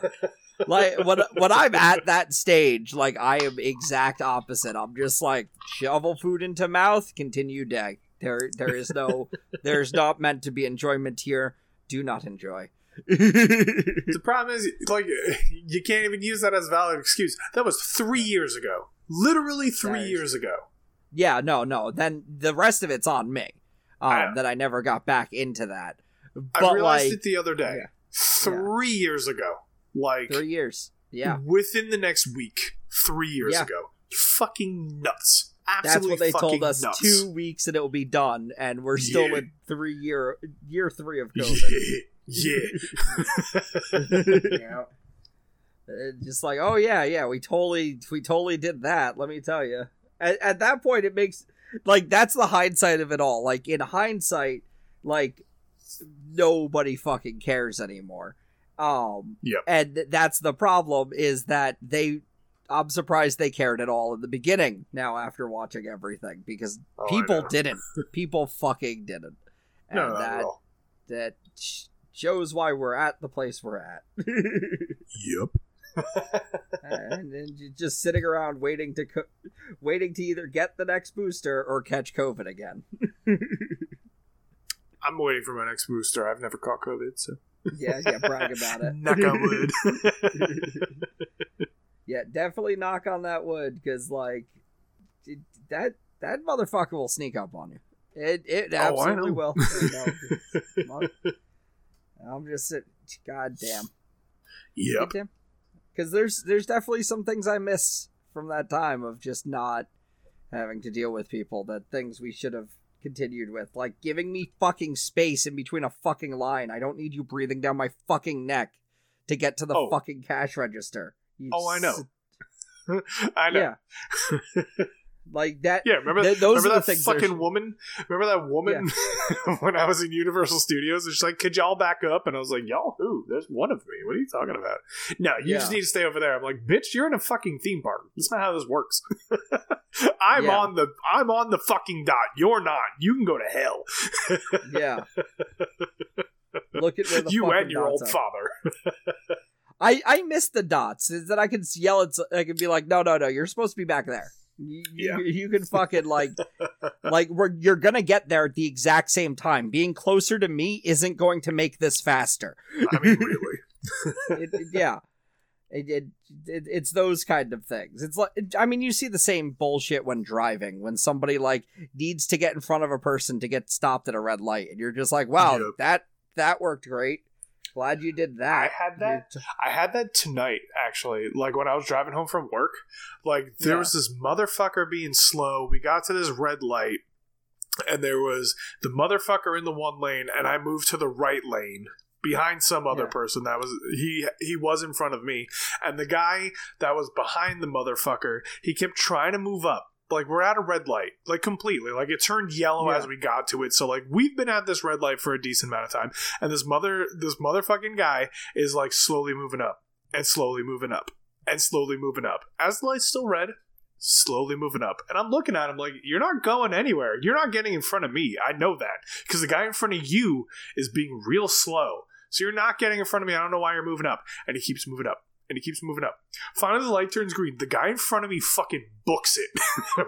like when when i'm at that stage like i am exact opposite i'm just like shovel food into mouth continue day there there is no there's not meant to be enjoyment here do not enjoy The problem is, like, you can't even use that as a valid excuse. That was three years ago. Literally three years ago. yeah no no then the rest of it's on me um know. that i never got back into that I realized like it the other day. yeah. Three years ago. Like, three years yeah within the next week, three years Yeah. ago. Fucking nuts. that's Absolutely what they told fucking us nuts. two weeks and it will be done and we're still Yeah. in three year year three of Yeah. covid yeah. yeah. Just like oh yeah yeah we totally we totally did that let me tell you at, at that point it makes like that's the hindsight of it all. Like in hindsight like nobody fucking cares anymore. Um Yep. and that's the problem is that they i'm surprised they cared at all in the beginning now after watching everything because Oh, people didn't. People fucking didn't. And No, that that shows why we're at the place we're at Yep. and then just sitting around waiting to co- waiting to either get the next booster or catch COVID again. I'm waiting for my next booster. I've never caught COVID, so. Yeah, yeah, brag about it. Knock on wood. yeah, definitely knock on that wood because like that that motherfucker will sneak up on you. It it Oh, I absolutely know. will. I'm just sitting. God damn. yep. Because there's there's definitely some things I miss from that time of just not having to deal with people that things we should have continued with, like giving me fucking space in between a fucking line. I don't need you breathing down my fucking neck to get to the Oh. fucking cash register. You Oh, I know. s- I know. Yeah, like that. Yeah, remember, Th- those remember that fucking woman? Remember that woman when I was in Universal Studios? She's like, "Could y'all back up?" And I was like, "Y'all who? There's one of me. What are you talking about? No, you just need to stay over there." I'm like, "Bitch, you're in a fucking theme park. That's not how this works. I'm Yeah. on the I'm on the fucking dot. You're not. You can go to hell. Yeah. Look at where the you and your old are. father. I I miss the dots. Is that I can yell at. I can be like, no, no, no. You're supposed to be back there. You, Yeah. you can fucking like like we're you're gonna get there at the exact same time. Being closer to me isn't going to make this faster. I mean, really. It- it- yeah. It, it, it it's those kind of things. It's like I mean, you see the same bullshit when driving. When somebody like needs to get in front of a person to get stopped at a red light, and you're just like, "Wow, Yep. that that worked great. Glad you did that." I had that. T- I had that tonight, actually. Like when I was driving home from work, like there Yeah. was this motherfucker being slow. We got to this red light, and there was the motherfucker in the one lane, and I moved to the right lane behind some other Yeah. person that was he he was in front of me and the guy that was behind the motherfucker he kept trying to move up like we're at a red light like completely. Like it turned yellow Yeah. as we got to it. So like we've been at this red light for a decent amount of time. And this mother this motherfucking guy is like slowly moving up and slowly moving up and slowly moving up. As the light's still red slowly moving up. And i'm looking at him like you're not going anywhere. You're not getting in front of me. I know that. Because the guy in front of you is being real slow. So you're not getting in front of me. I don't know why you're moving up. And he keeps moving up and he keeps moving up finally the light turns green the guy in front of me fucking books it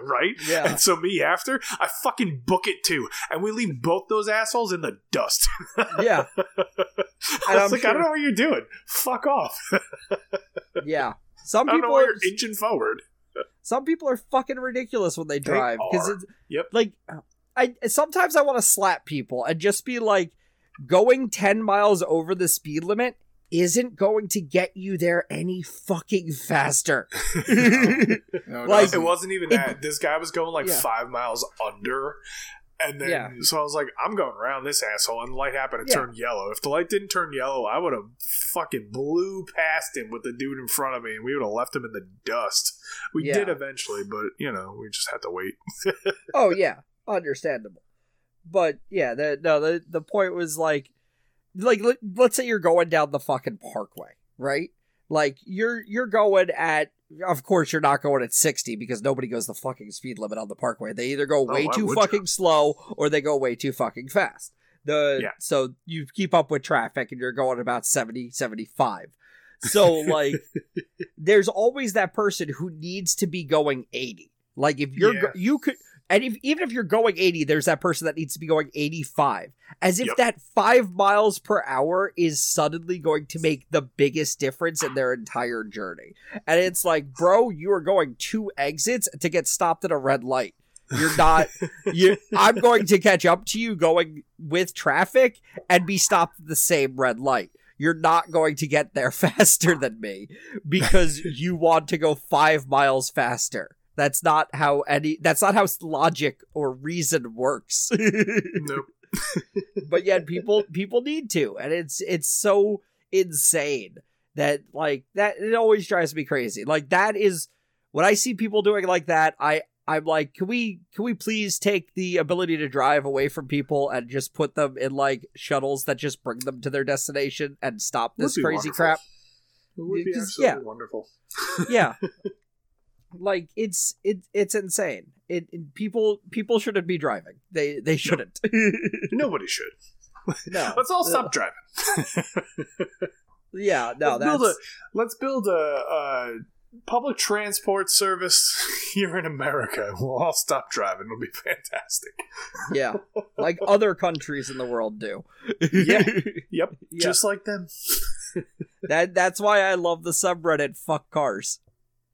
right Yeah. and so me after i fucking book it too and we leave both those assholes in the dust yeah, I was I'm like, I don't know what you're doing. Fuck off. yeah. Some I don't know people are inching forward. some people are fucking ridiculous when they drive because it's Yep. like I sometimes I want to slap people and just be like, going ten miles over the speed limit isn't going to get you there any fucking faster. No, it Like- It wasn't even It- that. This guy was going like Yeah. five miles under. And then, Yeah. so I was like, I'm going around this asshole. And the light happened to Yeah. turn yellow. If the light didn't turn yellow, I would have fucking blew past him with the dude in front of me and we would have left him in the dust. We Yeah. did eventually, but, you know, we just had to wait. oh yeah, understandable. But yeah, the no the the point was like like let, let's say you're going down the fucking parkway, right? Like you're you're going at of course you're not going at 60 because nobody goes the fucking speed limit on the parkway. They either go oh, way why too would you? fucking slow or they go way too fucking fast. The Yeah. so you keep up with traffic and you're going about 70 75. So like there's always that person who needs to be going 80. Like if you're Yeah. go- you could and if, even if you're going 80, there's that person that needs to be going 85. As if Yep. that five miles per hour is suddenly going to make the biggest difference in their entire journey. And it's like, bro, you are going two exits to get stopped at a red light. You're not. you. I'm going to catch up to you going with traffic and be stopped at the same red light. You're not going to get there faster than me because you want to go five miles faster. That's not how any. That's not how logic or reason works. nope. but yet people people need to, and it's it's so insane that like that. It always drives me crazy. Like that is when I see people doing like that. I I'm like, can we can we please take the ability to drive away from people and just put them in like shuttles that just bring them to their destination and stop this crazy wonderful. crap? It would be absolutely yeah. wonderful. yeah like it's it it's insane it, it- people people shouldn't be driving they they shouldn't Nobody should. no Let's all stop driving. yeah no let's build that's a let's build a, a public transport service here in America. We'll all stop driving. It'll be fantastic. yeah like other countries in the world do Yeah. Yep, Yeah. just like them. that that's why i love the subreddit fuck cars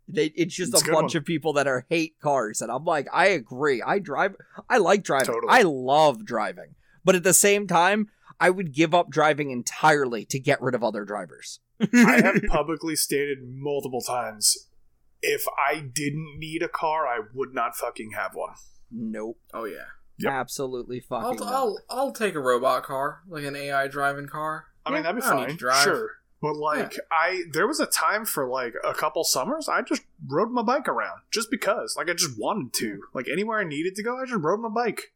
they, it's just It's a a bunch one. of people that are hate cars and i'm like i agree i drive i like driving Totally. i love driving but at the same time i would give up driving entirely to get rid of other drivers I have publicly stated multiple times if I didn't need a car, I would not fucking have one. nope Oh yeah. Yep. absolutely fucking I'll, not. I'll I'll take a robot car, like an AI driving car. I mean, that'd be I fine. to drive. Sure. But like I there was a time for like a couple summers I just rode my bike around just because. Like I just wanted to. Like anywhere I needed to go, I just rode my bike.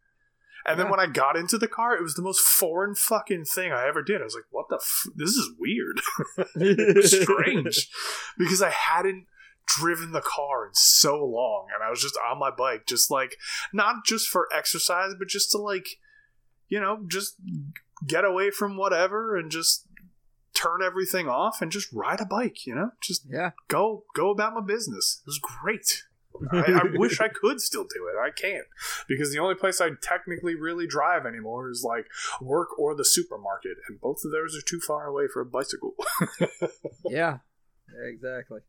And then when I got into the car, it was the most foreign fucking thing I ever did. I was like, "What the? F- this is weird, strange," because I hadn't driven the car in so long, and I was just on my bike, just like not just for exercise, but just to like, you know, just get away from whatever and just turn everything off and just ride a bike. You know, just yeah go go about my business. It was great. I, I wish I could still do it. I can't because the only place I technically really drive anymore is like work or the supermarket, and both of those are too far away for a bicycle. yeah, exactly.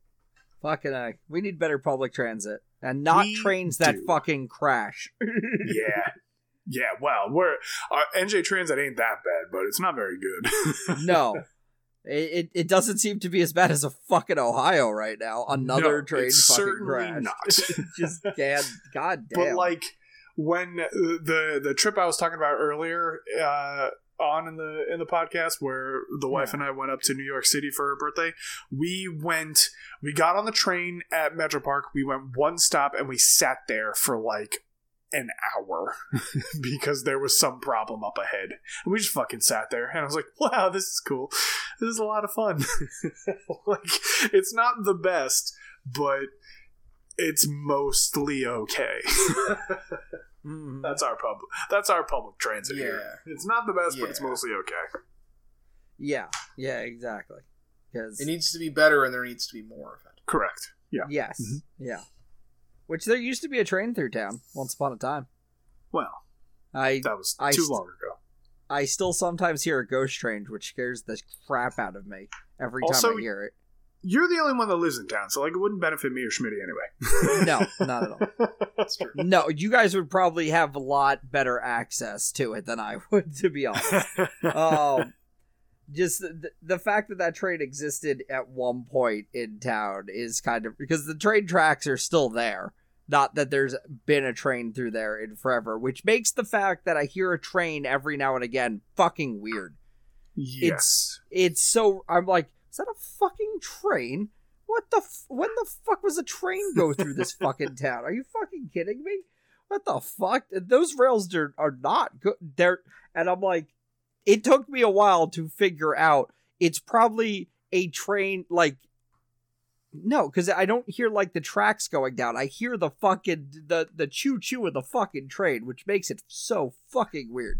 Fucking I. We need better public transit and not We trains that do. fucking crash. yeah. Yeah, well, we're uh, NJ Transit ain't that bad, but it's not very good. no. It, it doesn't seem to be as bad as a fucking Ohio right now. Another No, train it's fucking crash. not. Just god, god damn. But like when the the trip I was talking about earlier uh, on in the in the podcast, where the wife Yeah. and I went up to New York City for her birthday, we went. We got on the train at Metropark. We went one stop and we sat there for like an hour because there was some problem up ahead. And we just fucking sat there and I was like, wow, this is cool. This is a lot of fun. like it's not the best, but it's mostly okay. Mhm. that's our public that's our public transit here. Yeah. It's not the best, but it's mostly okay. yeah, yeah, exactly. Because It needs to be better, and there needs to be more of it. Correct. Yeah. yes, Mhm. yeah. Which there used to be a train through town once upon a time. Well, I that was I too st- long ago. I still sometimes hear a ghost train, which scares the crap out of me every time I hear it. You're the only one that lives in town, so like it wouldn't benefit me or Schmitty anyway. No, not at all. That's true. No, you guys would probably have a lot better access to it than I would, to be honest. um, just the, the fact that that train existed at one point in town is kind of because the train tracks are still there. Not that there's been a train through there in forever, which makes the fact that I hear a train every now and again fucking weird. yes. It's so I'm like, is that a fucking train? What the? F- when the fuck was a train go through this fucking town? Are you fucking kidding me? What the fuck? Those rails are are not good. They're and I'm like, it took me a while to figure out. It's probably a train like. No, because I don't hear like the tracks going down. I hear the fucking the the choo choo of the fucking train, which makes it so fucking weird.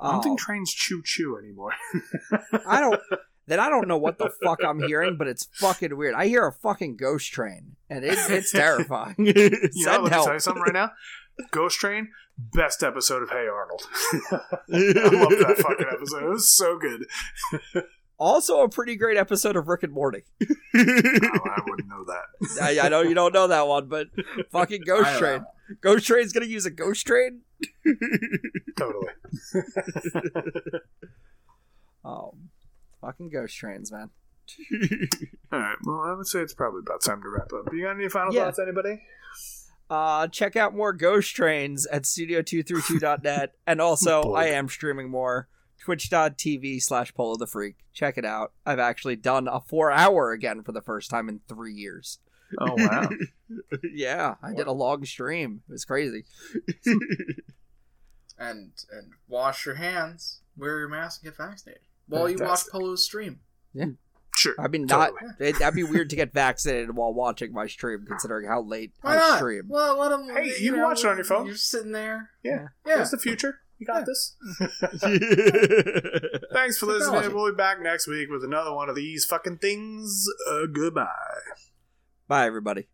I don't Oh. think um, trains choo choo anymore. I don't. Then I don't know what the fuck I'm hearing, but it's fucking weird. I hear a fucking ghost train, and it, it's terrifying. You know, let me tell help. you something right now. Ghost Train, best episode of Hey Arnold. I love that fucking episode. It was so good. Also, a pretty great episode of Rick and Morty. Oh, I wouldn't know that. I, I know you don't know that one, but fucking ghost don't train. know. Ghost train's gonna use a ghost train. Totally. Oh, fucking ghost trains, man. All right. Well, I would say it's probably about time to wrap up. You got any final Yeah. thoughts, anybody? Uh, check out more ghost trains at studio232.net. and also, I am streaming more. Twitch.tv slash Polo the Freak. Check it out. I've actually done a four hour again for the first time in three years. Oh wow. yeah, I did a long stream. It was crazy. And and wash your hands, wear your mask, and get vaccinated. While you watch Polo's stream. Sure. I mean, not Totally. it, that'd be weird to get vaccinated while watching my stream, considering how late Why I not? stream. Well, let them. Hey, you can watch it on your phone. You're sitting there. Yeah. Yeah. That's the future. You got Yeah. this. Thanks for listening. Technology. We'll be back next week with another one of these fucking things. Uh, goodbye. Bye, everybody.